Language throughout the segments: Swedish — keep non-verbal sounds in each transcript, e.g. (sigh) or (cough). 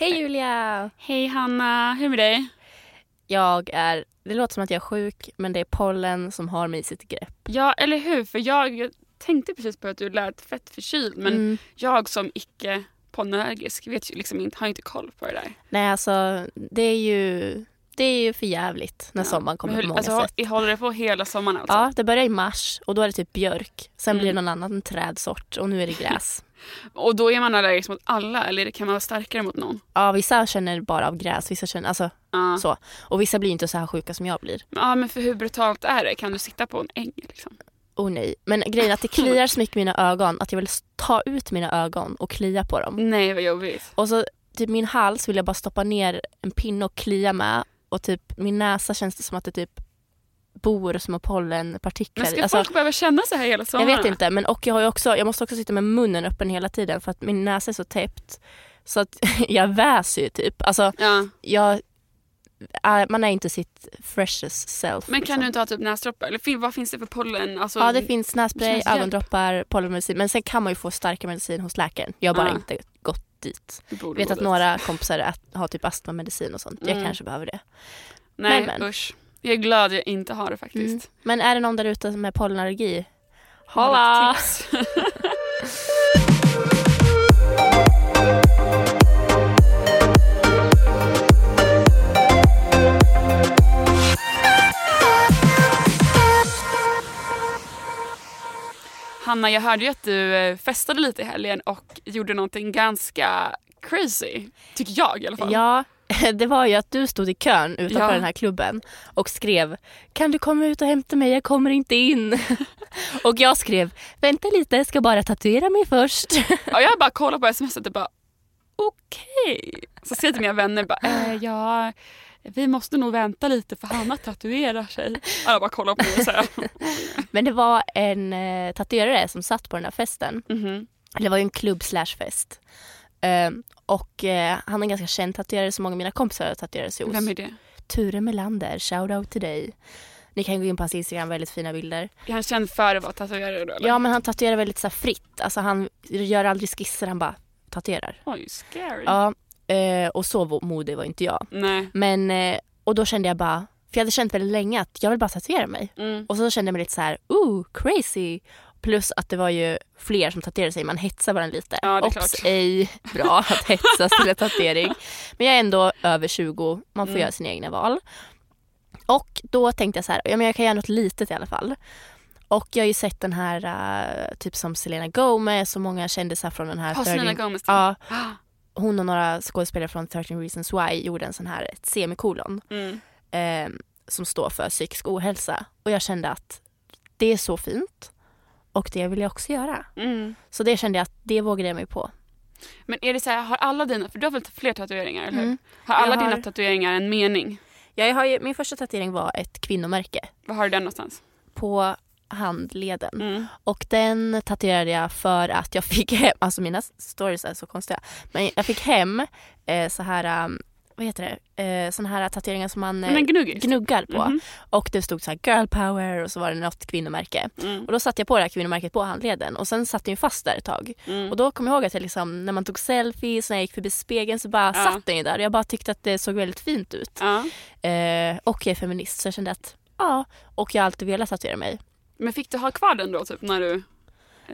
Hej Julia! Hej Hanna, hur är det med dig? Jag är, det låter som att jag är sjuk men det är pollen som har mig i sitt grepp. Ja, eller hur? För jag tänkte precis på att du lät fett förkyld men Mm. jag som icke pollenallergisk vet ju liksom inte, har inte koll på det där. Nej alltså det är ju, det är ju för jävligt när Ja. sommaren kommer Men på hur- många alltså, sätt. Håller det på hela sommaren alltså? Ja, det börjar i mars och då är det typ björk. Sen Mm. blir det någon annan trädsort och nu är det gräs. Och då är man allergisk mot alla eller kan man vara starkare mot någon? Ja, vissa känner bara av gräs, vissa känner, alltså Ja. så. Och vissa blir inte så här sjuka som jag blir. Ja men för hur brutalt är det? Kan du sitta på en äng liksom? Oh nej. Men grejen är att det kliar så mycket i mina ögon att jag vill ta ut mina ögon och klia på dem. Nej vad jobbigt. Och så typ min hals vill jag bara stoppa ner en pinne och klia med. Och typ min näsa känns det som att det typ bor små pollenpartiklar. Men ska Alltså, folk behöva känna så här hela jag sommaren? vet inte men och jag har också, jag måste också sitta med munnen öppen hela tiden för att min näsa är så täppt. Så att (laughs) jag väser ju typ. Alltså Ja. jag, äh, man är inte sitt freshest self. Men kan liksom. du inte ha typ näsdroppar? Eller vad finns det för pollen? Alltså, Ja det finns nässpray, ögondroppar, pollenmedicin. Men sen kan man ju få starkare medicin hos läkaren. Jag har bara Ja. inte gått dit. Jag vet att några kompisar har typ astmamedicin och sånt. Jag Mm. kanske behöver det. Nej Men, men. usch. Jag är glad jag inte har det faktiskt. Mm. Men är det någon där ute med pollenallergi? Har du Holla! (laughs) Hanna, jag hörde ju att du eh, festade lite i helgen och gjorde någonting ganska crazy. Tycker jag i alla fall. Ja, (laughs) det var ju att du stod i kön utanför Ja. den här klubben och skrev Kan du komma ut och hämta mig? Jag kommer inte in. (laughs) och jag skrev Vänta lite, jag ska bara tatuera mig först. (laughs) Ja, jag bara kollar på smset och bara okej. Så säger jag till mina vänner bara, eh, ja, vi måste nog vänta lite för Hanna tatuerar sig. Alla bara kollar på mig och Men det var en eh, tatuerare som satt på den här festen. mhm. Det var ju en klubb slash fest. Ehm, och eh, han är en ganska känd tatuerare som många av mina kompisar har tatuerat sig hos. Vem är det? Ture Melander, shout out till dig. Ni kan gå in på hans Instagram, väldigt fina bilder. Är han känd för att vara tatuerare då eller? Ja men han tatuerar väldigt så fritt, alltså han gör aldrig skisser, han bara tatuerar. Oj, scary. Ja, eh, och så modig var inte jag. Nej. Men, eh, och då kände jag bara, för jag hade känt väldigt länge att jag vill bara tatuera mig. Mm. Och så kände jag mig lite så här, ooh, crazy. Plus att det var ju fler som tatuerade sig, man hetsar varandra lite. Ja, Ops, ej bra (laughs) att hetsas till en tatuering. Men jag är ändå över 20, man får Mm. göra sina egna val. Och då tänkte jag så här, ja, men jag kan göra något litet i alla fall. Och jag har ju sett den här, eh, typ som Selena Gomez och många kändisar från den här Har Selena 13 Gomez Ja, Ah. (gasps) hon och några skådespelare från 13 Reasons Why gjorde en sån här ett semikolon Mm. eh, som står för psykisk ohälsa. Och jag kände att det är så fint och det vill jag också göra. Mm. Så det kände jag att det vågade jag mig på. Men är det så här, har alla dina, för du har väl fler tatueringar eller hur? Mm. Har alla Jag har- dina tatueringar en mening? Jag har ju, min första tatuering var ett kvinnomärke Var har du den någonstans? på handleden. Mm. Och den tatuerade jag för att jag fick hem, alltså mina stories är så konstiga, men jag fick hem eh, så här, um, vad heter det, eh, såna här tatueringar som man eh, gnuggar på. Mhm. Och det stod så här girl power och så var det något kvinnomärke. Mm. Och då satte jag på det här kvinnomärket på handleden och sen satt den ju fast där ett tag. Mm. Och då kom jag ihåg att jag liksom, när man tog selfies, när jag gick förbi spegeln så bara Ja. satt den ju där. Jag bara tyckte att det såg väldigt fint ut. Ja. Eh, och jag är feminist så jag kände att ja, och jag har alltid velat tatuera mig. Men fick du ha kvar den då typ när du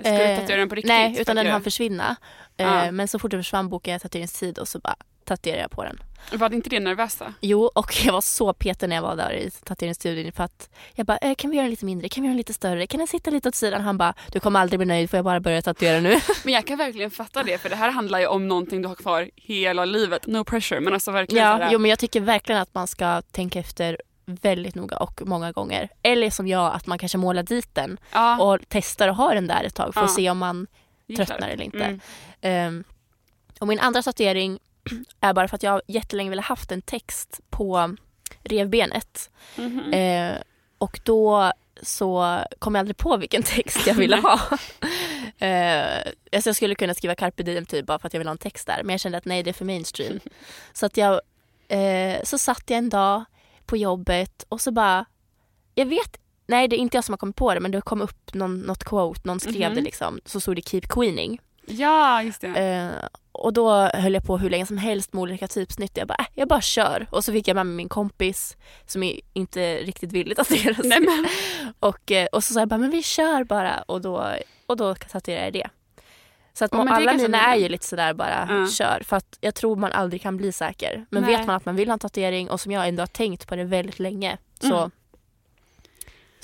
skulle Eh, tatuera den på riktigt? Nej, utan den hann försvinna. Eh, Ja. Men så fort den försvann bokade jag tatueringstid och så bara tatuerade jag på den. Var det inte det nervösa? Jo, och jag var så petig när jag var där i tatueringsstudion för att jag bara, eh, kan vi göra den lite mindre? Kan vi göra den lite större? Kan den sitta lite åt sidan? Han bara, du kommer aldrig bli nöjd, får jag bara börja tatuera nu? (laughs) Men jag kan verkligen fatta det för det här handlar ju om någonting du har kvar hela livet. No pressure men alltså verkligen ja, jo, men jag tycker verkligen att man ska tänka efter väldigt noga och många gånger. Eller som jag, att man kanske målar dit den ja, och testar att ha den där ett tag för att Ja. se om man gillar. tröttnar eller inte. Mm. Ehm, och min andra tatuering är bara för att jag jättelänge ville haft en text på revbenet. Mhm. Eh, och då så kom jag aldrig på vilken text jag ville (laughs) ha. eh, alltså jag skulle kunna skriva carpe diem typ bara för att jag vill ha en text där. Men jag kände att nej det är för mainstream. (laughs) så att jag, eh, så satt jag en dag på jobbet och så bara, jag vet, nej det är inte jag som har kommit på det men det kom upp någon, något quote, någon skrev Mhm. det liksom. Så stod det keep queening. Ja, just det. Eh, och då höll jag på hur länge som helst med olika typsnitt. Jag bara, äh, jag bara kör. Och så fick jag med mig min kompis som inte riktigt ville tatuera sig. Nej, men, Och, eh, och så sa jag bara, men vi kör bara. Och då, och då tatuerade jag det. Så att är alla mina är ju lite sådär bara, Ja. kör. För att jag tror man aldrig kan bli säker. Men Nej. vet man att man vill ha en tatuering och som jag ändå har tänkt på det väldigt länge. Så, Mm.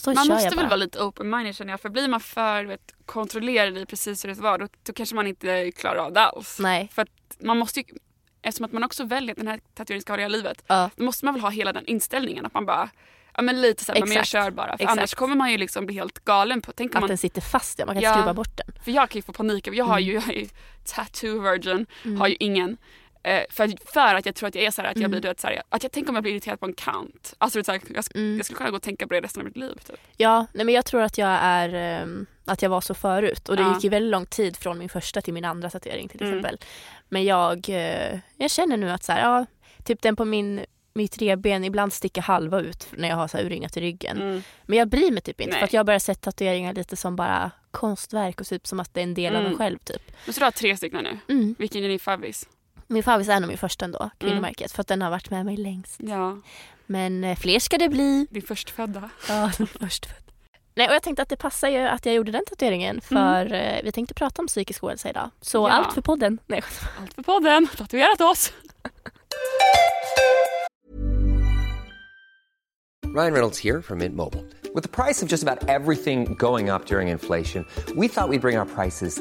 Så man måste väl vara lite open-minded känner jag. För blir man för vet, kontrollerad i precis hur det vara då, då kanske man inte klarar av det alls. Nej. För man måste ju, eftersom att man också väljer att den här tatueringen ska ha det hela livet. Ja. Då måste man väl ha hela den inställningen att man bara Ja men lite såhär, men jag kör bara. För Exakt. annars kommer man ju liksom bli helt galen på, tänk Att man, den sitter fast, ja. man kan Ja. skruva bort den. för jag kan ju få panik, jag har Mm. ju, jag är ju tattoo virgin, Mm. har ju ingen. Eh, för, för att jag tror att jag är såhär att jag Mm. blir vet, såhär, att jag tänker om jag blir irriterad på en kant. Alltså du vet, såhär, jag, Mm. jag skulle kunna gå och tänka på det resten av mitt liv. Typ. Ja, nej men jag tror att jag är ehm, att jag var så förut och det Ja. gick ju väldigt lång tid från min första till min andra tatuering till Mm. exempel. Men jag, eh, jag känner nu att så här, ja, typ den på min mitt revben ibland sticker halva ut när jag har så här urringat i ryggen. Mm. Men jag bryr mig typ inte Nej. för att jag börjar se tatueringar lite som bara konstverk och typ som att det är en del av Mm. en själv typ. Men så du har tre stycken nu. Mm. Vilken är din favorit? Min favorit är nog min första ändå, Mm. kvinnomärket, för att den har varit med mig längst. Ja, Men eh, fler ska det bli. din förstfödda. Ja, (laughs) den första. Nej, och jag tänkte att det passar ju att jag gjorde den tatueringen för eh, vi tänkte prata om psykisk ohälsa idag. Så Mm. Ja. allt för podden. Nej, Allt för podden, tatuerat oss. Ryan Reynolds here from Mint Mobile. With the price of just about everything going up during inflation, we thought we'd bring our prices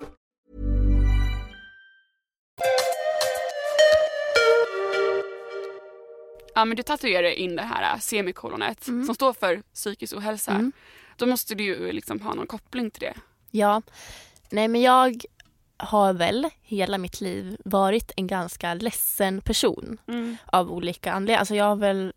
Ja men du tatuerar in det här semikolonet som står för psykisk ohälsa. Mm. Då måste du ju liksom ha någon koppling till det. Ja, nej men jag har väl hela mitt liv varit en ganska ledsen person av olika anledningar. Alltså jag har väl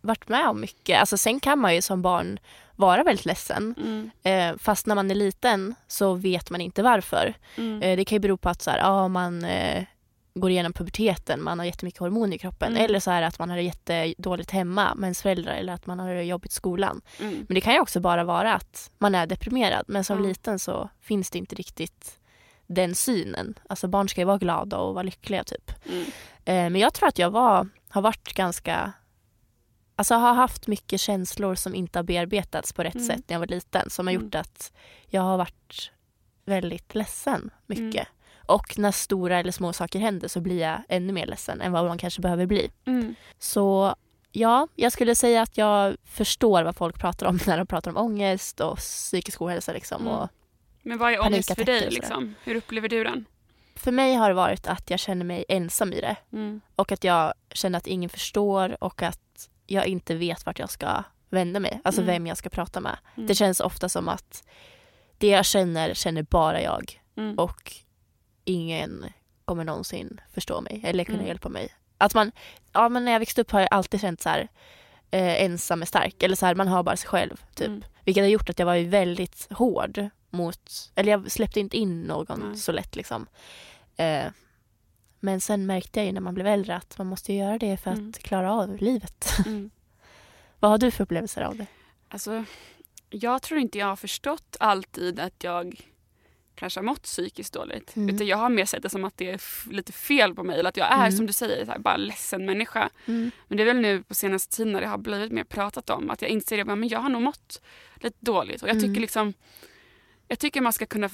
varit med om mycket. Alltså sen kan man ju som barn vara väldigt ledsen. Mm. Eh, fast när man är liten så vet man inte varför. Mm. Eh, det kan ju bero på att så här, ja, man eh, går igenom puberteten, man har jättemycket hormoner i kroppen. Mm. Eller så här att man har det jättedåligt hemma med ens föräldrar eller att man har det jobbigt i skolan. Mm. Men det kan ju också bara vara att man är deprimerad. Men som Ja. liten så finns det inte riktigt den synen. Alltså barn ska ju vara glada och vara lyckliga typ. Mm. Eh, men jag tror att jag var, har varit ganska Alltså har haft mycket känslor som inte har bearbetats på rätt Mm. sätt när jag var liten. Som har Mm. gjort att jag har varit väldigt ledsen mycket. Och när stora eller små saker händer så blir jag ännu mer ledsen än vad man kanske behöver bli. Mm. Så ja, jag skulle säga att jag förstår vad folk pratar om (laughs) när de pratar om ångest och psykisk ohälsa. Liksom. Mm. Och Men vad är ångest för dig liksom? Hur upplever du den? för mig har det varit att jag känner mig ensam i det. Mm. Och att jag känner att ingen förstår och att jag inte vet vart jag ska vända mig. Alltså Mm. vem jag ska prata med. Mm. Det känns ofta som att det jag känner, känner bara jag. Mm. Och ingen kommer någonsin förstå mig eller kunna Mm. hjälpa mig. Att man, ja men när jag växte upp har jag alltid känt så här eh, ensam är stark. Eller så här, man har bara sig själv. Typ. Mm. Vilket har gjort att jag var väldigt hård mot, eller jag släppte inte in någon Nej. så lätt liksom. Eh, men sen märkte jag ju när man blev äldre att man måste göra det för att Mm. klara av livet. (laughs) Mm. Vad har du för upplevelser av det? Alltså, jag tror inte jag har förstått alltid att jag kanske har mått psykiskt dåligt. Mm. Utan jag har mer sett det som att det är lite fel på mig. Eller att jag är, Mm. som du säger, här, bara ledsen människa. Men det är väl nu på senaste tiden när det har blivit mer pratat om att jag inser att men jag har nog mått lite dåligt. Och jag tycker Mm. liksom Jag tycker man ska kunna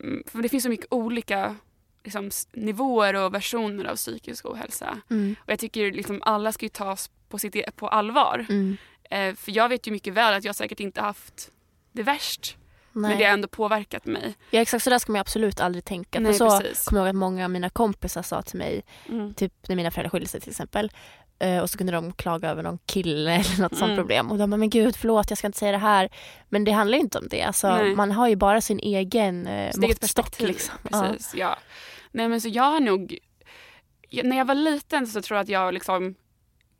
mm, För det finns så mycket olika liksom, nivåer och versioner av psykisk ohälsa. Mm. Och jag tycker liksom alla ska ju tas på, sitt, e- på allvar. Mm. Eh, för jag vet ju mycket väl att jag säkert inte haft det värst. Nej. Men det har ändå påverkat mig. Ja exakt så där ska man absolut aldrig tänka. Nej, för så precis. kommer jag ihåg att många av mina kompisar sa till mig, Mm. typ när mina föräldrar skilde sig till exempel. eh, Och så kunde de klaga över någon kille (laughs) eller något sånt Mm. problem. Och de bara, men gud förlåt jag ska inte säga det här. Men det handlar ju inte om det. Alltså, Nej. man har ju bara sin egen eh, Sitt måttstock. Liksom. Ja. Precis, ja. Nej men så jag har nog, när jag var liten så tror jag att jag liksom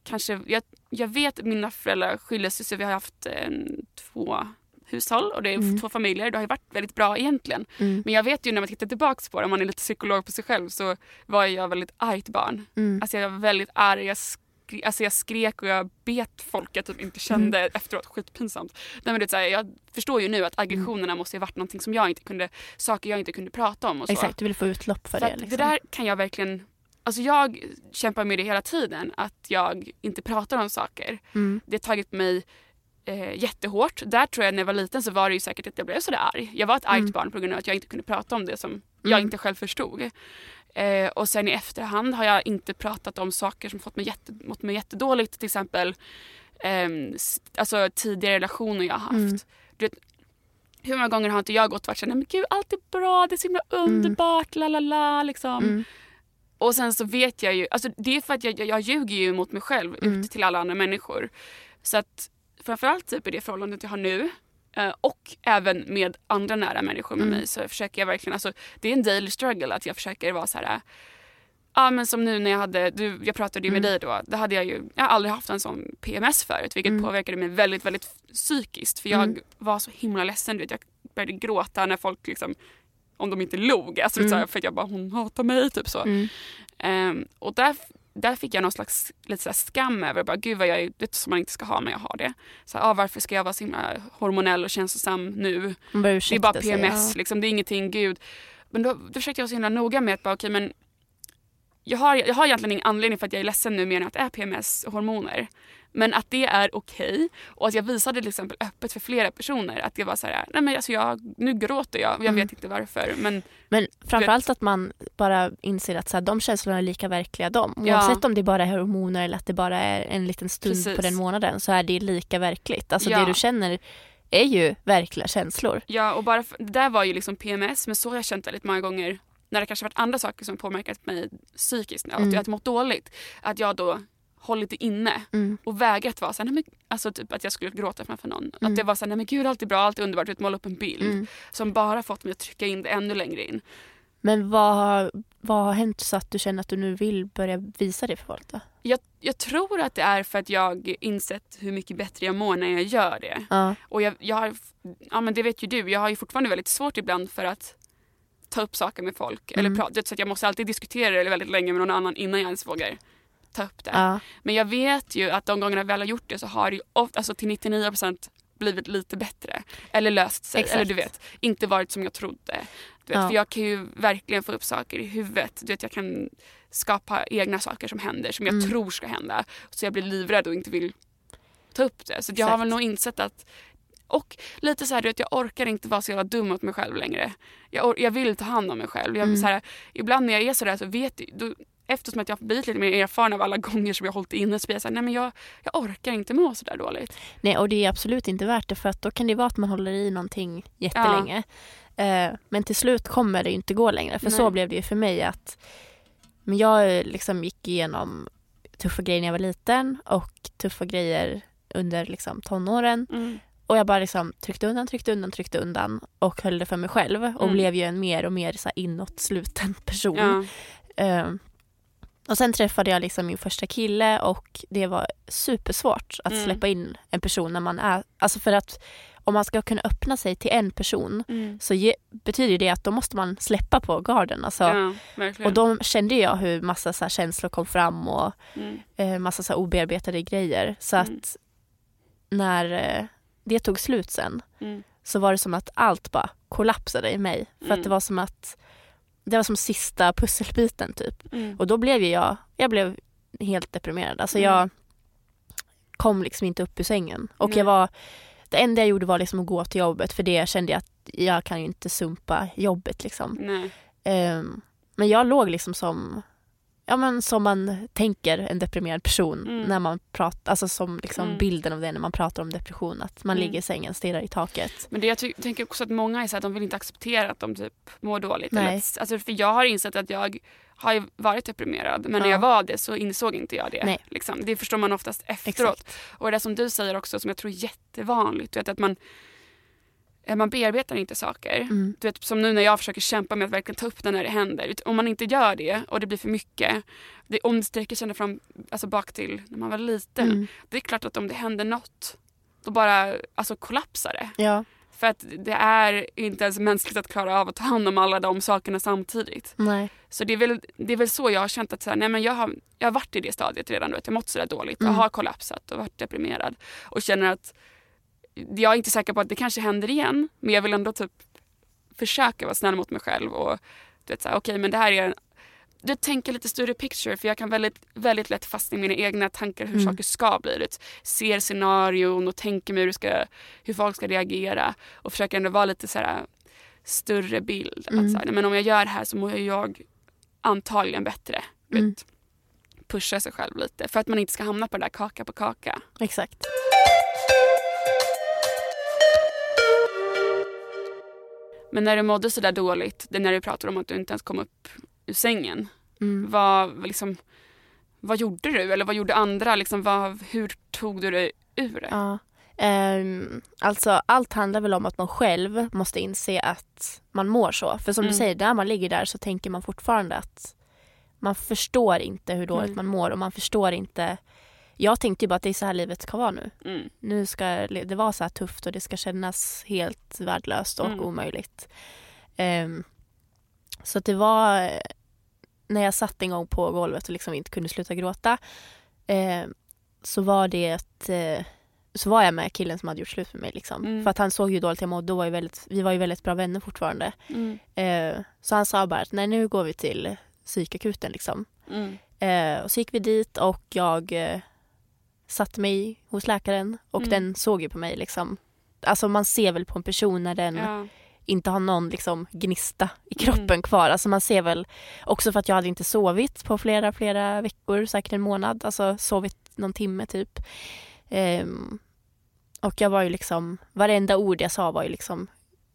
kanske, jag, jag vet mina föräldrar skiljer sig så vi har haft eh, två hushåll och det är Mm. två familjer. Det har ju varit väldigt bra egentligen. Mm. Men jag vet ju när man tittar tillbaka på det, om man är lite psykolog på sig själv så var jag väldigt argt barn. Mm. Alltså jag var väldigt arg, jag, skre- alltså jag skrek och jag bet folk jag typ inte kände Mm. efteråt. Skitpinsamt. Nej, men det så här, jag förstår ju nu att aggressionerna måste ha varit någonting som jag inte kunde, saker jag inte kunde prata om och så. Exakt, du vill få utlopp för, För det. Liksom. det där kan jag verkligen, alltså jag kämpar med det hela tiden, att jag inte pratar om saker. mm. Det har tagit mig eh, jättehårt. Där tror jag när jag var liten så var det ju säkert att jag blev sådär arg. Jag var ett argt Mm. barn på grund av att jag inte kunde prata om det som jag Mm. inte själv förstod. Eh, och sen i efterhand har jag inte pratat om saker som fått mig, jätte, mått mig jättedåligt. Till exempel s- alltså, tidigare relationer jag har haft. Mm. Du vet, hur många gånger har inte jag gått och varit såhär, men gud allt är bra, det är så himla underbart, la la la liksom. Mm. Och sen så vet jag ju, alltså det är för att jag, jag, jag ljuger ju mot mig själv Mm. ut till alla andra människor. Så att framförallt typ i det förhållandet jag har nu eh, och även med andra nära människor med Mm. mig så försöker jag verkligen, alltså det är en daily struggle att jag försöker vara så här. Ja men som nu när jag hade, du, jag pratade ju med Mm. dig då, då hade jag ju, jag har aldrig haft en sån PMS förut vilket Mm. påverkade mig väldigt väldigt psykiskt för jag Mm. var så himla ledsen, du vet, jag började gråta när folk liksom om de inte log, alltså Mm. så här, för att jag bara hon hatar mig typ så. Mm. Ehm, och där, där fick jag någon slags lite så skam över, bara, gud vad jag är, det som man inte ska ha men jag har det. Så här, ah, varför ska jag vara så himla hormonell och känslosam nu? Det är bara ursäkta sig, PMS, ja. liksom, det är ingenting, gud. Men då, då försökte jag vara så himla noga med att bara, okej men jag har, jag har egentligen ingen anledning för att jag är ledsen nu mer än att det är PMS och hormoner. Men att det är okej och att jag visade till exempel öppet för flera personer att det var så här, nej men alltså jag, nu gråter jag, jag Mm. vet inte varför men Men framförallt att man bara inser att så här, de känslorna är lika verkliga de. Ja. Oavsett om det bara är hormoner eller att det bara är en liten stund Precis. på den månaden så är det lika verkligt. Alltså Ja. det du känner är ju verkliga känslor. Ja, och bara för, det där var ju liksom PMS, men så har jag känt väldigt många gånger när det kanske varit andra saker som påverkat mig psykiskt, att Mm. jag har mått dåligt. Att jag då hållit det inne Mm. och vägrat vara såhär, nej men, alltså typ att jag skulle gråta framför någon. Mm. Att det var såhär, nej men gud allt är bra, allt är underbart, att måla upp en bild. Mm. Som bara fått mig att trycka in det ännu längre in. Men vad, har- vad har hänt så att du känner att du nu vill börja visa det för folk då? Jag, jag tror att det är för att jag insett hur mycket bättre jag mår när jag gör det. Ja. Och jag, jag har, ja men det vet ju du, jag har ju fortfarande väldigt svårt ibland för att ta upp saker med folk. Eller Mm. prata, så jag måste alltid diskutera det väldigt länge med någon annan innan jag ens vågar ta upp det. Ja. Men jag vet ju att de gångerna jag väl har gjort det så har det ju ofta, alltså till 99% blivit lite bättre. Eller löst sig. Exakt. Eller du vet, inte varit som jag trodde. Du vet, Ja. För jag kan ju verkligen få upp saker i huvudet. Du vet, jag kan skapa egna saker som händer som jag Mm. tror ska hända. Så jag blir livrädd och inte vill ta upp det. Så jag har väl nog insett att och lite så här, du vet, jag orkar inte vara så jävla dum mot mig själv längre. Jag, jag vill ta hand om mig själv. Jag, Mm. så här, ibland när jag är sådär så vet då, eftersom att jag har blivit lite mer erfaren av alla gånger som jag har hållit inne så blir jag såhär, nej men jag, jag orkar inte må sådär dåligt. Nej, och det är absolut inte värt det för att då kan det vara att man håller i någonting jättelänge. Eh, men till slut kommer det inte gå längre. För Nej. så blev det ju för mig att men jag eh, liksom gick igenom tuffa grejer när jag var liten och tuffa grejer under liksom tonåren. Och jag bara liksom tryckte undan, tryckte undan, tryckte undan och höll det för mig själv och Mm. blev ju en mer och mer så här inåtsluten (laughs) person. Ja. Eh, och sen träffade jag liksom min första kille och det var supersvårt att Mm. släppa in en person när man är, alltså för att om man ska kunna öppna sig till en person Mm. så ge, betyder det att då måste man släppa på garden. Alltså, ja, och då kände jag hur massa så känslor kom fram och mm. eh, massa så obearbetade grejer. Så Mm. att när eh, det tog slut sen Mm. så var det som att allt bara kollapsade i mig. För Mm. att det var som att det var som sista pusselbiten typ. Mm. Och då blev jag, jag blev helt deprimerad. Alltså Mm. jag kom liksom inte upp ur sängen. Och Nej. jag var, det enda jag gjorde var liksom att gå till jobbet för det kände jag att jag kan ju inte sumpa jobbet liksom. Ehm, men jag låg liksom som, ja men som man tänker en deprimerad person Mm. när man pratar, alltså som liksom Mm. bilden av det när man pratar om depression. Att man Mm. ligger i sängen, stirrar i taket. Men det jag tänker också att många är så att de vill inte acceptera att de typ mår dåligt. Nej. Eller att, alltså för jag har insett att jag har varit deprimerad men när Ja. jag var det så insåg inte jag det. Liksom. Det förstår man oftast efteråt. Och det som du säger också som jag tror är jättevanligt. Vet, att man, man bearbetar inte saker. Mm. Du vet, som nu när jag försöker kämpa med att verkligen ta upp det när det händer. Om man inte gör det och det blir för mycket. Det, om det sträcker sig fram, alltså bak till när man var liten. Mm. Det är klart att om det händer något då bara alltså, kollapsar det. Ja, För att det är inte ens mänskligt att klara av att ta hand om alla de sakerna samtidigt. nej. Så det är väl, det är väl så jag har känt att så här, nej, men jag, har, jag har varit i det stadiet redan. Vet, jag har mått sådär dåligt och Mm. har kollapsat och varit deprimerad. Och känner att jag är inte säker på att det kanske händer igen. Men jag vill ändå typ försöka vara snäll mot mig själv. Och du vet, så här, okej men det här är en, du tänker lite större picture för jag kan väldigt, väldigt lätt fastna i mina egna tankar hur Mm. saker ska bli. Du vet, ser scenarion och tänker mig hur, det ska, hur folk ska reagera. Och försöker ändå vara lite så här större bild. Mm. Att så här, men om jag gör det här så mår jag antagligen bättre. Mm. Vet, pusha sig själv lite för att man inte ska hamna på det där kaka på kaka. Exakt. Men när du mådde sådär dåligt, det är när du pratar om att du inte ens kom upp ur sängen. Mm. Vad, liksom, vad gjorde du? Eller vad gjorde andra? Liksom, vad, hur tog du dig ur det? Ja. Ehm, alltså allt handlar väl om att man själv måste inse att man mår så. För som Mm. du säger, när man ligger där så tänker man fortfarande att man förstår inte hur dåligt Mm. man mår och man förstår inte. Jag tänkte ju bara att det är så här livet ska vara nu. Mm. Nu ska det vara så här tufft och det ska kännas helt värdelöst och Mm. omöjligt. Ehm, så att det var när jag satt en gång på golvet och liksom inte kunde sluta gråta eh, så var det ett, eh, så var jag med killen som hade gjort slut med mig. Liksom. Mm. För att han såg ju dåligt jag mådde och var väldigt, vi var ju väldigt bra vänner fortfarande. Mm. Eh, så han sa bara att nej nu går vi till psykakuten liksom. Mm. Eh, och så gick vi dit och jag eh, satte mig hos läkaren och Mm. den såg ju på mig liksom. Alltså man ser väl på en person när den Ja. inte har någon liksom gnista i kroppen Mm. kvar. Alltså man ser väl också för att jag hade inte sovit på flera, flera veckor, säkert en månad. Alltså sovit någon timme typ. Ehm, och jag var ju liksom, varenda ord jag sa var ju liksom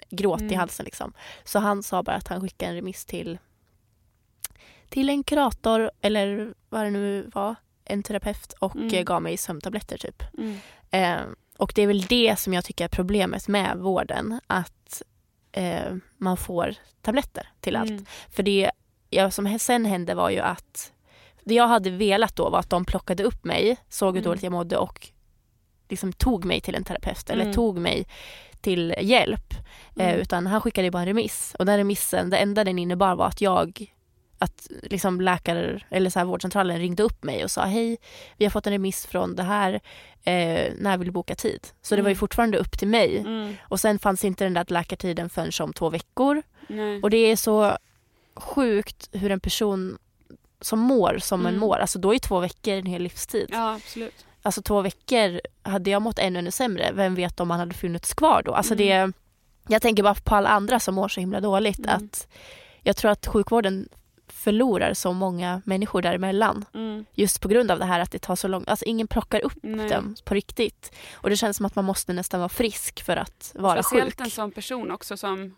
gråt i Mm. halsen liksom. Så han sa bara att han skickade en remiss till till en kurator eller vad det nu var, en terapeut och Mm. eh, gav mig sömntabletter typ. Mm. Eh, och det är väl det som jag tycker är problemet med vården. Att eh, man får tabletter till allt. Mm. För det ja, som sen hände var ju att det jag hade velat då var att de plockade upp mig, såg hur Mm. dåligt jag mådde och liksom tog mig till en terapeut eller Mm. tog mig till hjälp. Eh, Mm. utan han skickade bara en remiss och den remissen, det enda den innebar var att jag att liksom läkare eller så här vårdcentralen ringde upp mig och sa hej, vi har fått en remiss från det här, eh, när vill du boka tid? Så det var ju Mm. fortfarande upp till mig. Mm. Och sen fanns inte den där läkartiden förrän om två veckor. Nej. Och det är så sjukt hur en person som mår som en Mm. mår, alltså då är två veckor en hel livstid. Ja, absolut. Alltså två veckor, hade jag mått ännu, ännu sämre, vem vet om man hade funnits kvar då? Alltså Mm. det, jag tänker bara på alla andra som mår så himla dåligt Mm. att jag tror att sjukvården förlorar så många människor däremellan. Mm. Just på grund av det här att det tar så långt, alltså ingen plockar upp Nej. dem på riktigt. Och det känns som att man måste nästan vara frisk för att vara Speciellt sjuk. en sån person också som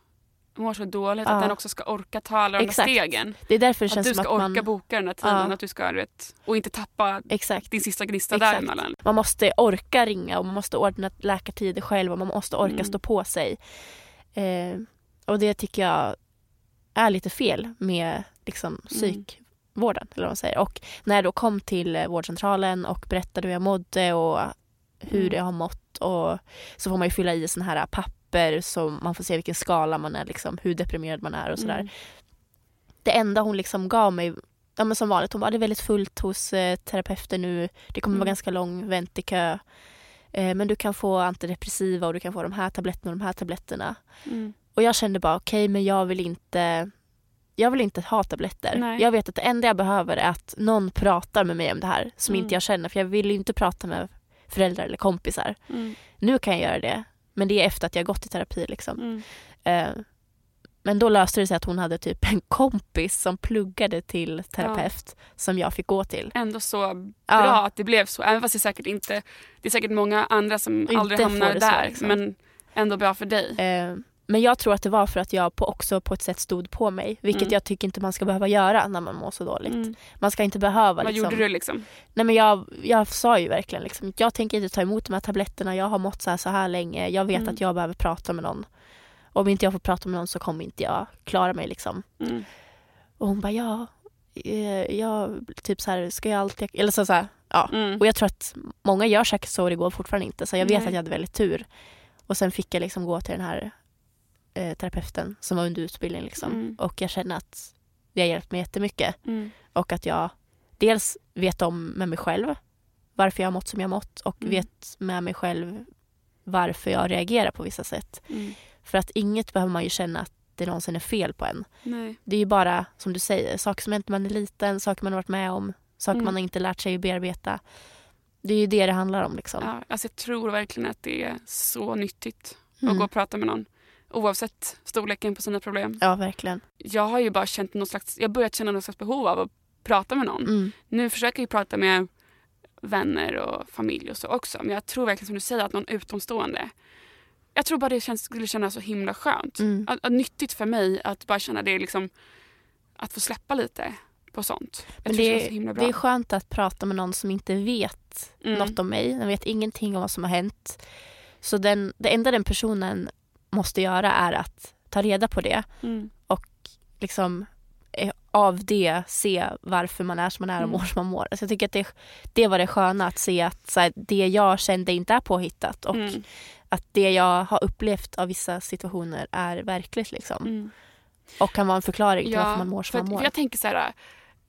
mår så dåligt Ja. att den också ska orka ta alla de här stegen. Det är därför det Att känns du som ska att orka man... boka den här tiden, Ja. att du ska, du vet, och inte tappa Exakt. din sista gnista Exakt. däremellan. Man måste orka ringa och man måste ordna läkartider själv och man måste orka Mm. stå på sig. Eh, och det tycker jag är lite fel med liksom, psykvården. Eller vad man säger. Och när jag då kom till eh, vårdcentralen och berättade hur jag mådde och hur Mm. jag har mått och så får man ju fylla i såna här papper så man får se vilken skala man är, liksom, hur deprimerad man är och sådär. Mm. Det enda hon liksom gav mig Ja men som vanligt, hon bara det är väldigt fullt hos eh, terapeuter nu. Det kommer Mm. vara ganska lång väntekö. Eh, men du kan få antidepressiva och du kan få de här tabletterna och de här tabletterna. Mm. Och jag kände bara okej men jag vill inte jag vill inte ha tabletter. Nej. Jag vet att det enda jag behöver är att någon pratar med mig om det här som Mm. inte jag känner. För jag vill ju inte prata med föräldrar eller kompisar. Mm. Nu kan jag göra det. Men det är efter att jag gått i terapi liksom. Mm. Eh, men då löste det sig att hon hade typ en kompis som pluggade till terapeut som jag fick gå till. Ändå så bra Ja. att det blev så. Även fast det säkert inte, det är säkert många andra som Inte aldrig hamnar så, där. liksom. Men ändå bra för dig. Eh, Men jag tror att det var för att jag på, också på ett sätt stod på mig. Vilket Mm. jag tycker inte man ska behöva göra när man mår så dåligt. Mm. Man ska inte behöva Vad liksom, gjorde du liksom? Nej men jag, jag sa ju verkligen liksom, jag tänker inte ta emot de här tabletterna, jag har mått så här, så här länge, jag vet Mm. att jag behöver prata med någon. Om inte jag får prata med någon så kommer inte jag klara mig liksom. Mm. Och hon bara ja, eh, jag typ så här, ska jag alltid, eller så, så här, ja. Mm. Och jag tror att många gör säkert så och det går fortfarande inte. Så jag vet Nej. att jag hade väldigt tur. Och sen fick jag liksom gå till den här eh, terapeuten som var under utbildning liksom. Mm. Och jag känner att det har hjälpt mig jättemycket. Mm. Och att jag dels vet om med mig själv varför jag har mått som jag har mått och Mm. vet med mig själv varför jag reagerar på vissa sätt. Mm. För att inget behöver man ju känna att det någonsin är fel på en. Nej. Det är ju bara, som du säger, saker som hänt när man är liten, saker man har varit med om, saker Mm. man inte lärt sig att bearbeta. Det är ju det det handlar om. Liksom. Ja, alltså jag tror verkligen att det är så nyttigt Mm. att gå och prata med någon. Oavsett storleken på sina problem. Ja, verkligen. Jag har ju bara känt någon slags, jag börjat känna någon slags behov av att prata med någon. Mm. Nu försöker jag prata med vänner och familj och så också. Men jag tror verkligen som du säger att någon utomstående. Jag tror bara det känns, skulle kännas så himla skönt. Mm. Att, att nyttigt för mig att bara känna det liksom att få släppa lite på sånt. Jag Men det det, det är skönt att prata med någon som inte vet Mm. något om mig. Den vet ingenting om vad som har hänt. Så den, det enda den personen måste göra är att ta reda på det Mm. liksom eh, av det se varför man är som man är och Mm. mår som man mår. Alltså jag tycker att det, det var det sköna att se att så här, det jag kände inte är påhittat och Mm. att det jag har upplevt av vissa situationer är verkligt liksom. Mm. Och kan vara en förklaring till varför man mår som att- man mår. jag tänker så här,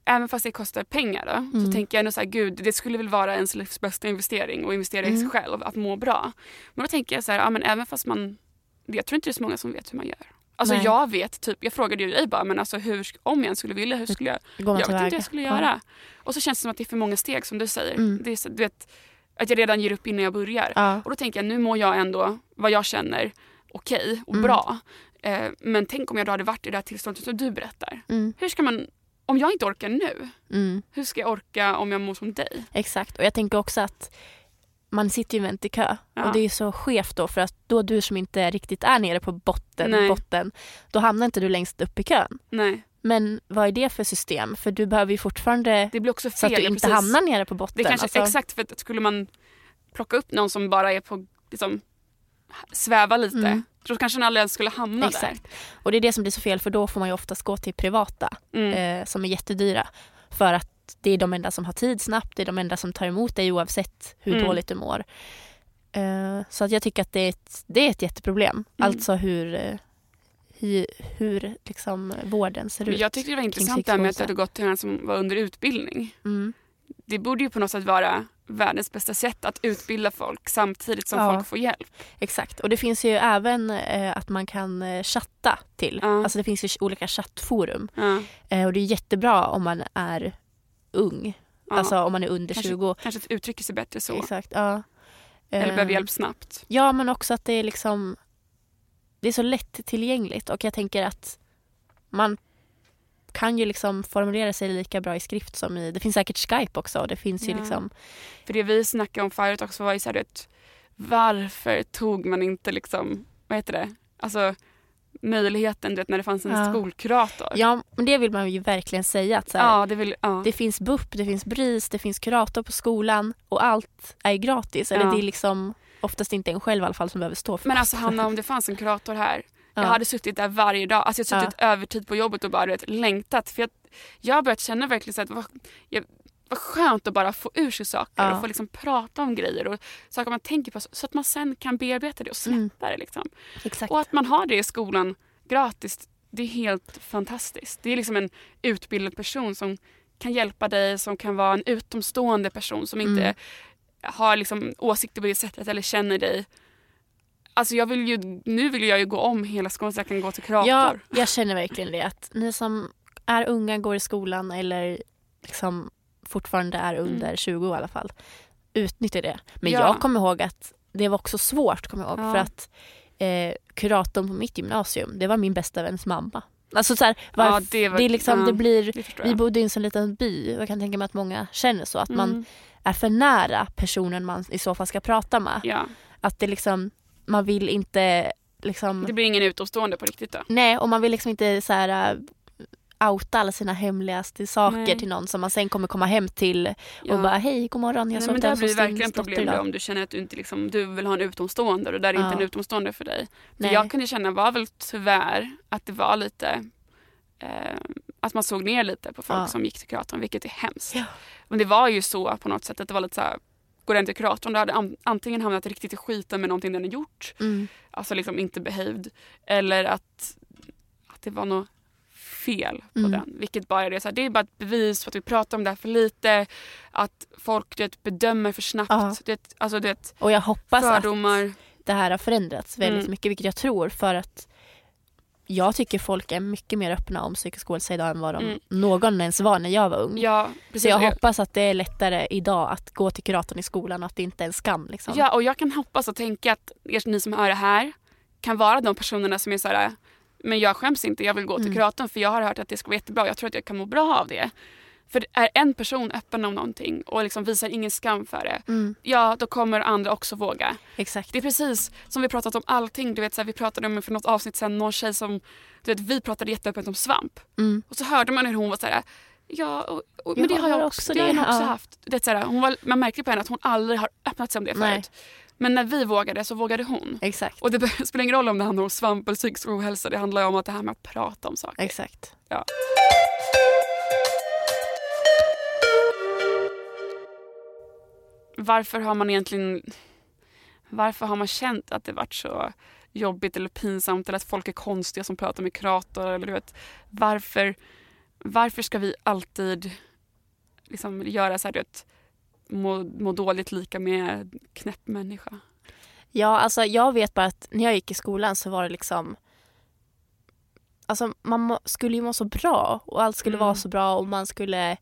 även fast det kostar pengar då, så Mm. tänker jag ändå så här, gud det skulle väl vara ens livs bästa investering och investera i sig Mm. själv, att må bra. Men då tänker jag så här, ja, men även fast man, jag tror inte det är så många som vet hur man gör. Alltså Nej. jag vet, typ, jag frågade ju dig bara, men alltså hur, om jag skulle vilja, hur skulle jag, jag vet inte hur jag skulle Ja. göra. Och så känns det som att det är för många steg som du säger. Mm. Det är så, du vet, att jag redan ger upp innan jag börjar. Ja. Och då tänker jag, nu mår jag ändå vad jag känner okej och Mm. bra. Eh, men tänk om jag då hade varit i det här tillståndet som du berättar. Mm, Hur ska man, om jag inte orkar nu, mm, hur ska jag orka om jag mår som dig? exakt. Och jag tänker också att man sitter ju i väntekö Ja. och det är så skevt då för att då du som inte riktigt är nere på botten, Nej. botten då hamnar inte du längst upp i kön. Nej, Men vad är det för system? För du behöver ju fortfarande det blir också fel. så att du inte precis. hamnar nere på botten. Det kanske, Alltså, Exakt, för att skulle man plocka upp någon som bara är på, liksom, sväva lite, Mm. då kanske den aldrig ens skulle hamna Exakt. Och det är det som blir så fel för då får man ju oftast gå till privata där. Mm. eh, som är jättedyra. För att det är de enda som har tid snabbt, det är de enda som tar emot dig oavsett hur Mm. dåligt du mår. Eh, så att jag tycker att det är ett, det är ett jätteproblem. Mm. Alltså hur, eh, hur, hur liksom vården ser ut. jag tyckte det var intressant det med att du hade gått till en som var under utbildning. Mm. Det borde ju på något sätt vara världens bästa sätt att utbilda folk samtidigt som Ja. folk får hjälp. Exakt, och det finns ju även eh, att man kan eh, chatta till. Ja. Alltså det finns ju olika chattforum. Ja. Eh, och det är jättebra om man är ung. Ja. Alltså om man är under kanske, 20. kanske att uttrycka sig bättre så. Exakt, ja. Eller Eh, behöver hjälp snabbt. Ja, men också att det är liksom det är så lätt tillgängligt och jag tänker att man kan ju liksom formulera sig lika bra i skrift som i, det finns säkert Skype också det finns ju Ja. liksom, För det vi snackade om förut också var ju så här, att varför tog man inte liksom, vad heter det, alltså möjligheten du vet, när det fanns en Ja. skolkurator. ja men det vill man ju verkligen säga att här, ja, det vill, ja. det finns BUP, det finns BRIS, det finns kurator på skolan och allt är gratis. Eller det är liksom oftast inte en själv i alla fall som behöver stå för Men alltså. Hanna, om det fanns en kurator här. Jag Ja. hade suttit där varje dag. Alltså jag hade suttit övertid på jobbet och bara vet, längtat. För jag, jag har börjat känna verkligen så att jag, vad skönt att bara få ur sig saker Ja. och få liksom prata om grejer och saker man tänker på så, att man sen kan bearbeta det och släppa Mm. det. Liksom. Och att man har det i skolan gratis, det är helt fantastiskt. Det är liksom en utbildad person som kan hjälpa dig, som kan vara en utomstående person som inte Mm. har liksom åsikter på det sättet eller känner dig. Alltså jag vill ju, nu vill jag ju gå om hela skolan så jag kan gå till kurator. Ja, jag känner verkligen det. Att ni som är unga, går i skolan eller liksom fortfarande är under 20 i alla fall, utnyttja det. Men Mm. Ja. jag kommer ihåg att det var också svårt, kommer jag ihåg, Ja. för att eh, kuratorn på mitt gymnasium, det var min bästa väns mamma. Alltså så här, varf- Ja, det var- det, liksom, ja. det blir, Det vi bodde i en sån liten by jag kan tänka mig att många känner så, att man Mm. är för nära personen man i så fall ska prata med. Ja. Att det liksom, man vill inte liksom, Det blir ingen utomstående på riktigt då? nej och man vill liksom inte så här outa alla sina hemligaste saker Nej. till någon som man sen kommer komma hem till och Ja. bara hej god morgon jag såg men det det blir verkligen problem om du känner att du inte liksom, du vill ha en utomstående och det där är inte Ja. en utomstående för dig. För jag kunde känna var väl tyvärr att det var lite eh, att man såg ner lite på folk Ja. som gick till kuratorn vilket är hemskt. Men det var ju så på något sätt att det var lite så här, går den till kuratorn då hade an- antingen hamnat riktigt i skiten med någonting den har gjort, Mm. alltså liksom inte behaved, eller att, att det var något fel på Mm. den. Vilket bara är det, så här, det är bara ett bevis på att vi pratar om det här för lite, att folk du vet, bedömer för snabbt. Ja. Du vet, alltså, du vet, Och jag hoppas att fördomar. det här har förändrats väldigt Mm. mycket vilket jag tror för att jag tycker folk är mycket mer öppna om psykisk ohälsa idag än vad de Mm. någon ens var när jag var ung. Ja, Så precis. jag hoppas att det är lättare idag att gå till kuratorn i skolan och att det inte är en skam. Liksom. Ja, och jag kan hoppas och tänka att er, ni som hör det här kan vara de personerna som är så här, men jag skäms inte, jag vill gå till Mm. kuratorn för jag har hört att det ska vara jättebra, jag tror att jag kan må bra av det. För är en person öppen om någonting och liksom visar ingen skam för det, Mm, ja då kommer andra också våga. exakt. Det är precis som vi pratat om allting. Du vet, så här, vi pratade om för något avsnitt sen någon tjej som, du vet, vi pratade jätteöppet om svamp. Mm. Och så hörde man hur hon var så här, ja, och, och, men det har jag också, också det har jag det, också ja. haft. Du vet, så här, hon var, man märkte på henne att hon aldrig har öppnat sig om det Nej. Men när vi vågade så vågade hon. Exakt. Och det (laughs) spelar ingen roll om det handlar om svamp eller psykisk ohälsa. Det handlar om att det här med att prata om saker. Exakt. Ja. Varför har man egentligen varför har man känt att det varit så jobbigt eller pinsamt eller att folk är konstiga som pratar med kurator eller du vet varför varför ska vi alltid liksom göra så här du vet må, må dåligt lika med knäpp människa? Ja, alltså jag vet bara att när jag gick i skolan så var det liksom Alltså man skulle ju må så bra och allt skulle Mm. vara så bra och man skulle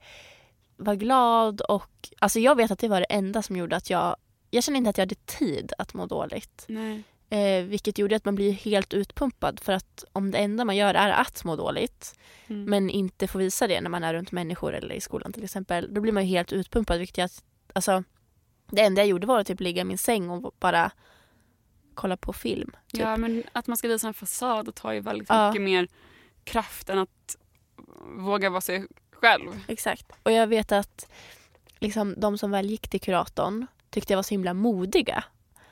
vara glad och alltså jag vet att det var det enda som gjorde att jag jag kände inte att jag hade tid att må dåligt. Nej. Eh, vilket gjorde att man blir helt utpumpad för att om det enda man gör är att må dåligt Mm. men inte får visa det när man är runt människor eller i skolan till exempel, då blir man helt utpumpad. Vilket jag, alltså, det enda jag gjorde var att typ ligga i min säng och bara kolla på film. Typ. Ja men att man ska visa en fasad tar ju väldigt Ja. mycket mer kraft än att våga vara sig själv. Exakt. Och jag vet att liksom, de som väl gick till kuratorn tyckte jag var så himla modiga.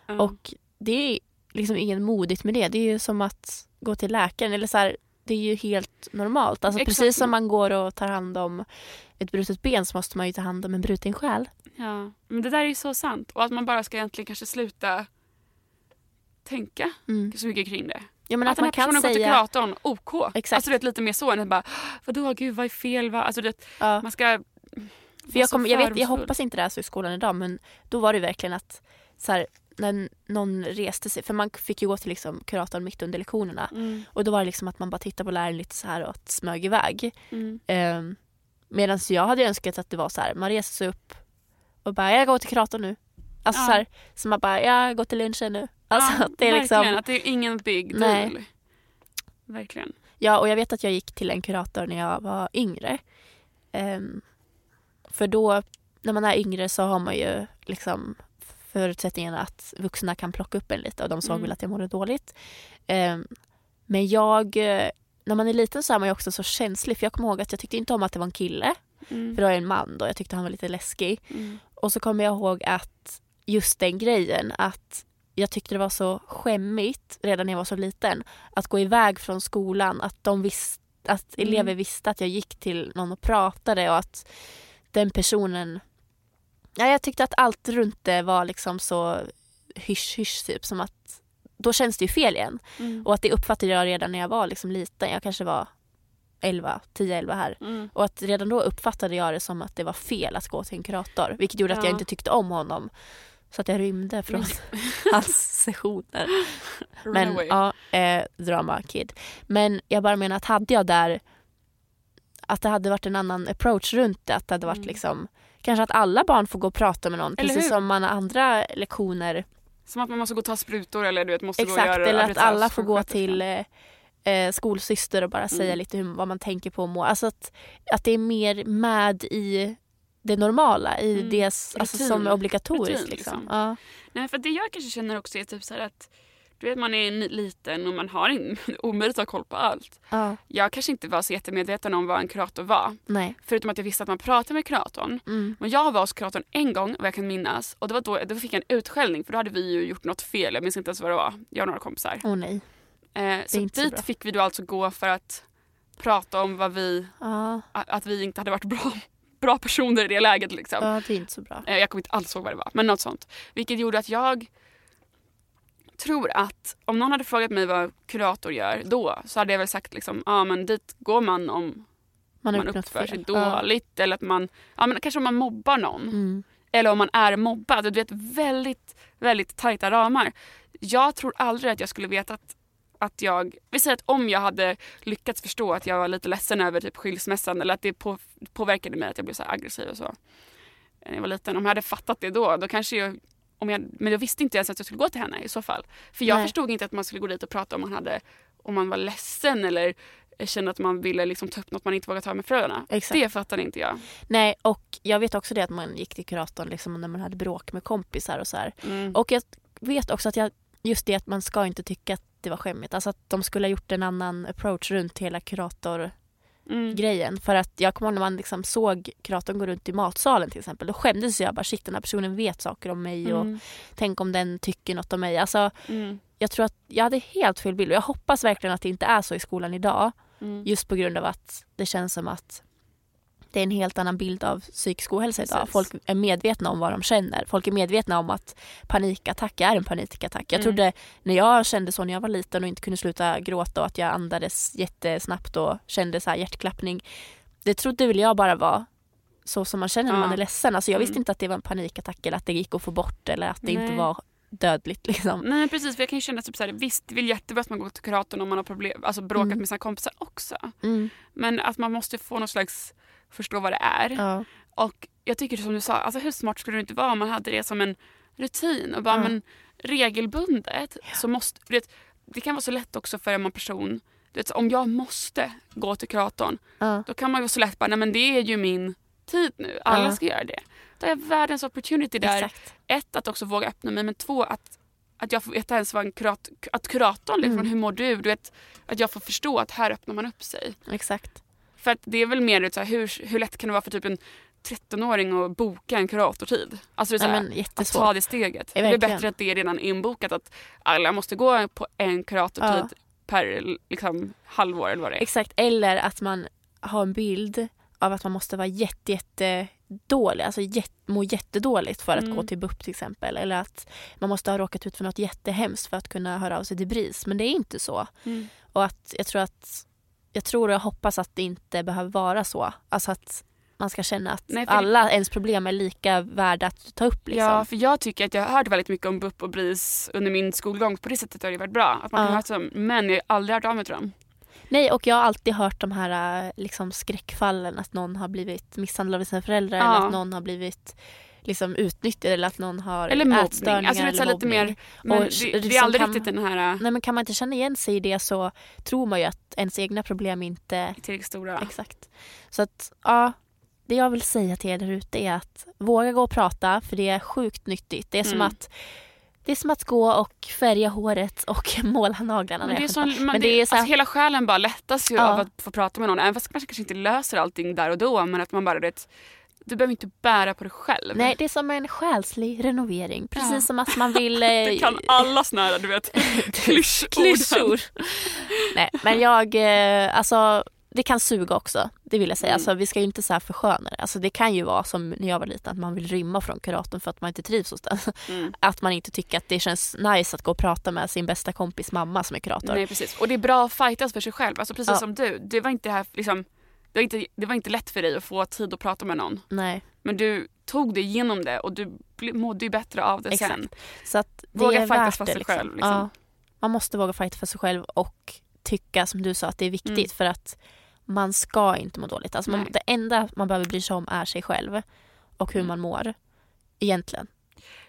Ja. Och det är liksom inget modigt med det. Det är ju som att gå till läkaren. Eller så här, det är ju helt normalt. Alltså, Exakt. precis som man går och tar hand om ett brutet ben så måste man ju ta hand om en bruten själ. Ja, men det där är ju så sant. Och att man bara ska egentligen kanske sluta tänka Mm. så mycket kring det. Ja, men att, att, den här man kan personen går till säga... kuratorn, OK. Exakt. Alltså det är lite mer så än att bara, vadå gud vad är fel? Va? Alltså det, Ja. man ska För jag, kom, jag, vet, jag hoppas inte det är så i skolan idag men då var det verkligen att så här, när någon reste sig, för man fick ju gå till liksom kuratorn mitt under lektionerna Mm, och då var det liksom att man bara tittade på läraren lite så här och att smög iväg. mm. Um, Medan jag hade önskat att det var så här, man reser sig upp och bara jag går till kuratorn nu. Alltså Ja. så här, så man bara jag går till lunchen nu. Alltså ja, att det är verkligen, liksom, att det är ingen big Nej. deal. Verkligen. ja och jag vet att jag gick till en kurator när jag var yngre. Ehm, för då, när man är yngre så har man ju liksom förutsättningen att vuxna kan plocka upp en lite och de såg Mm. väl att jag mådde dåligt. Ehm, men jag, eh, när man är liten så är man ju också så känslig för jag kommer ihåg att jag tyckte inte om att det var en kille Mm. för det var en man då, jag tyckte han var lite läskig. Mm. Och så kommer jag ihåg att just den grejen att jag tyckte det var så skämmigt redan när jag var så liten att gå iväg från skolan, att de visste att Mm. elever visste att jag gick till någon och pratade och att den personen ja, jag tyckte att allt runt det var liksom så hysch-hysch typ som att då känns det ju fel igen. Mm. Och att det uppfattade jag redan när jag var liksom liten. Jag kanske var 11, 10-11 här. Mm. Och att redan då uppfattade jag det som att det var fel att gå till en kurator. Vilket gjorde att Ja. jag inte tyckte om honom. Så att jag rymde från (laughs) hans sessioner. Men ja, eh, drama kid. Men jag bara menar att hade jag där att det hade varit en annan approach runt det. Att det hade varit Mm. liksom Kanske att alla barn får gå och prata med någon. Eller precis hur? som man har andra lektioner. Som att man måste gå och ta sprutor eller du vet, måste gå och Exakt, göra eller att alla får gå till eh, eh, skolsyster och bara säga Mm. lite hur, vad man tänker på och må. Alltså att, att det är mer med i det normala, i Mm. det alltså, som är obligatoriskt. Rutin, liksom. liksom. Ja. Nej, för det jag kanske känner också är typ så att Du vet man är liten och man har in, (laughs) omöjligt att ha koll på allt. Ja. Jag kanske inte var så jättemedveten om vad en kurator var. Nej. Förutom att jag visste att man pratade med kuratorn. Mm. Men jag var hos kuratorn en gång vad jag kan minnas och det var då, då fick jag en utskällning för då hade vi ju gjort något fel. Jag minns inte ens vad det var. Jag och några kompisar. Åh nej. Eh, så så dit bra. fick vi då alltså gå för att prata om vad vi, Ja, att vi inte hade varit bra, (laughs) bra personer i det läget liksom. ja, det är inte så bra. Eh, Jag kommer inte alls ihåg vad det var, men något sånt. Vilket gjorde att jag tror att om någon hade frågat mig vad kurator gör då så hade jag väl sagt liksom, ja men dit går man om Man man uppför sig fel. Ja. dåligt eller att man, ja men kanske om man mobbar någon. Mm. Eller om man är mobbad. Du vet väldigt, väldigt tajta ramar. Jag tror aldrig att jag skulle veta att, att jag, vi säger att om jag hade lyckats förstå att jag var lite ledsen över typ skilsmässan eller att det på, påverkade mig att jag blev så aggressiv och så. När jag var liten. Om jag hade fattat det då, då kanske jag, om jag men jag visste inte ens att jag skulle gå till henne i så fall. För jag Nej. förstod inte att man skulle gå dit och prata om man hade, om man var ledsen eller kände att man ville liksom ta upp något man inte vågade ta med föräldrarna. Exakt. Det fattade inte jag. Nej, och jag vet också det att man gick till kuratorn liksom när man hade bråk med kompisar och så. Mm. Och jag vet också att jag, just det att man ska inte tycka att det var skämmigt. Alltså att de skulle ha gjort en annan approach runt hela kuratorgrejen. Mm. För att jag kommer ihåg när man liksom såg kuratorn gå runt i matsalen till exempel. Då skämdes jag bara shit den här personen vet saker om mig och Mm. tänk om den tycker något om mig. Alltså Mm. jag tror att jag hade helt fel bild och jag hoppas verkligen att det inte är så i skolan idag. Mm. Just på grund av att det känns som att det är en helt annan bild av psykisk ohälsa idag. Precis. Folk är medvetna om vad de känner. Folk är medvetna om att panikattack är en panikattack. Jag Mm. trodde när jag kände så när jag var liten och inte kunde sluta gråta och att jag andades jättesnabbt och kände så här hjärtklappning. Det trodde väl jag bara var så som man känner när Ja. man är ledsen. Alltså jag visste Mm. inte att det var en panikattack eller att det gick att få bort eller att det inte Nej. var dödligt. Liksom. Nej precis, för jag kan ju känna typ så här, visst väl jättebra att man går till kuratorn om man har problem, alltså bråkat Mm. med sina kompisar också. Mm. Men att man måste få någon slags förstå vad det är. Ja. Och jag tycker som du sa, alltså hur smart skulle det inte vara om man hade det som en rutin och bara Ja. men regelbundet så måste, du vet, det kan vara så lätt också för en person, du vet, om jag måste gå till kuratorn Ja. då kan man ju så lätt bara, nej men det är ju min tid nu, alla Ja. ska göra det. Då har jag världens opportunity där Exakt. ett, att också våga öppna mig men två, att, att jag får veta ens vad en kurat, att kuratorn, liksom, Mm. hur mår du? du vet, att jag får förstå att här öppnar man upp sig. Exakt. För att det är väl mer så här, hur, hur lätt kan det vara för typ en 13-åring att boka en kuratortid? Alltså det är så Nej, här, men att ta det steget. Ja, det är bättre att det är redan inbokat att alla måste gå på en kuratortid Ja. per liksom, halvår eller vad det är. Exakt, eller att man har en bild av att man måste vara jätte, jätte dålig, alltså må jättedåligt för att Mm. gå till BUP till exempel. Eller att man måste ha råkat ut för något jättehemskt för att kunna höra av sig till BRIS. Men det är inte så. Mm. Och att jag tror att jag tror och jag hoppas att det inte behöver vara så. Alltså att man ska känna att Nej, alla ens problem är lika värda att ta upp. Liksom. Ja, för jag tycker att jag har hört väldigt mycket om BUP och BRIS under min skolgång. På det sättet har det varit bra. Att man Ja. höra som, men jag har aldrig hört av mig till dem. Nej, och jag har alltid hört de här äh, liksom, skräckfallen. Att någon har blivit misshandlad av sina föräldrar Ja. eller att någon har blivit liksom, utnyttjad eller att någon har Eller mobbning. ätstörningar Alltså, är eller här lite mobbning. mer, men Och det, det är liksom aldrig kan- riktigt den här Nej, men kan man inte känna igen sig i det så tror man ju att ens egna problem inte... tillräckligt stora. Exakt. Så att, ja. Det jag vill säga till er där ute är att våga gå och prata för det är sjukt nyttigt. Det är som Mm. att det är som att gå och färga håret och (laughs) måla naglarna. Men det är man, Men det är så här- alltså, hela själen bara lättas ju Ja. av att få prata med någon. Även fast man kanske inte löser allting där och då. Men att man bara vet, du behöver inte bära på det själv. Nej, det är som en själslig renovering. Precis Ja. som att man vill... (laughs) eh, det kan alla såna här, du vet, (laughs) klyschor. Nej, men jag, eh, alltså det kan suga också. Det vill jag säga. Mm. Alltså, vi ska ju inte så här försköna det. Alltså, det kan ju vara som när jag var liten att man vill rymma från kuratorn för att man inte trivs hos den. Mm. (laughs) Att man inte tycker att det känns nice att gå och prata med sin bästa kompis mamma som är kurator. Nej precis. Och det är bra att fightas för sig själv. Alltså precis Ja. som du. Det var inte det här liksom, det var inte, det var inte lätt för dig att få tid att prata med någon. Nej, Men du tog dig igenom det och du mådde ju bättre av det exakt. sen. Så att det Våga är fightas för sig liksom. själv, liksom. Ja, man måste våga fighta för sig själv och tycka som du sa att det är viktigt Mm. för att man ska inte må dåligt. Alltså man, det enda man behöver bry sig om är sig själv och hur Mm. man mår. Egentligen.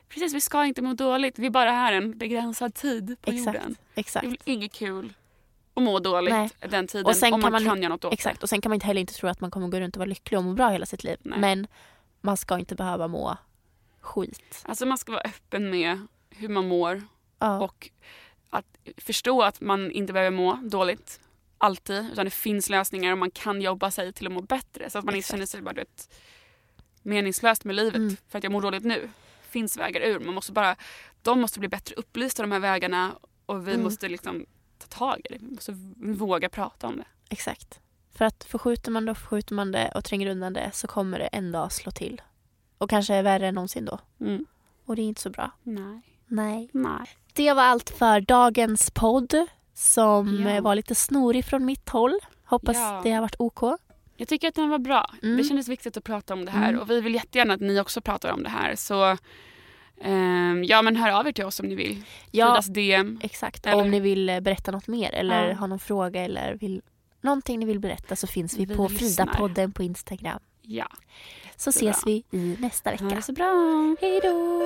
Precis, vi ska inte må dåligt. Vi är bara här en begränsad tid på Exakt. jorden. Exakt. Det är väl inget kul att må dåligt Nej. den tiden Och sen om kan man, kan göra något åt Exakt. Och sen kan man inte heller inte tro att man kommer gå runt och vara lycklig och må bra hela sitt liv. Nej. Men man ska inte behöva må skit. Alltså man ska vara öppen med hur man mår Ja. och att förstå att man inte behöver må dåligt alltid utan det finns lösningar och man kan jobba sig till att må bättre så att man inte Exakt. känner sig bara du vet, meningslöst med livet Mm. för att jag mår dåligt nu. Det finns vägar ur. Man måste bara, de måste bli bättre upplysta de här vägarna och vi Mm. måste liksom tag i det. Vi måste våga prata om det. Exakt. För att förskjuter man det och förskjuter man det och tränger undan det så kommer det en dag slå till. Och kanske är värre än någonsin då. Mm. Och det är inte så bra. Nej. Nej. Nej. Det var allt för dagens podd som Ja. var lite snorig från mitt håll. Hoppas Ja. det har varit OK. Jag tycker att den var bra. Mm. Det kändes viktigt att prata om det här Mm. och vi vill jättegärna att ni också pratar om det här. Så Um, ja men hör av er till oss om ni vill. Ja, DM. Exakt, eller? om ni vill eh, berätta något mer eller ja. har någon fråga eller vill, någonting ni vill berätta så finns vi, vi på Frida-podden på Instagram. Ja. Så, så ses bra. vi i nästa vecka. Ha det så bra. Hej då.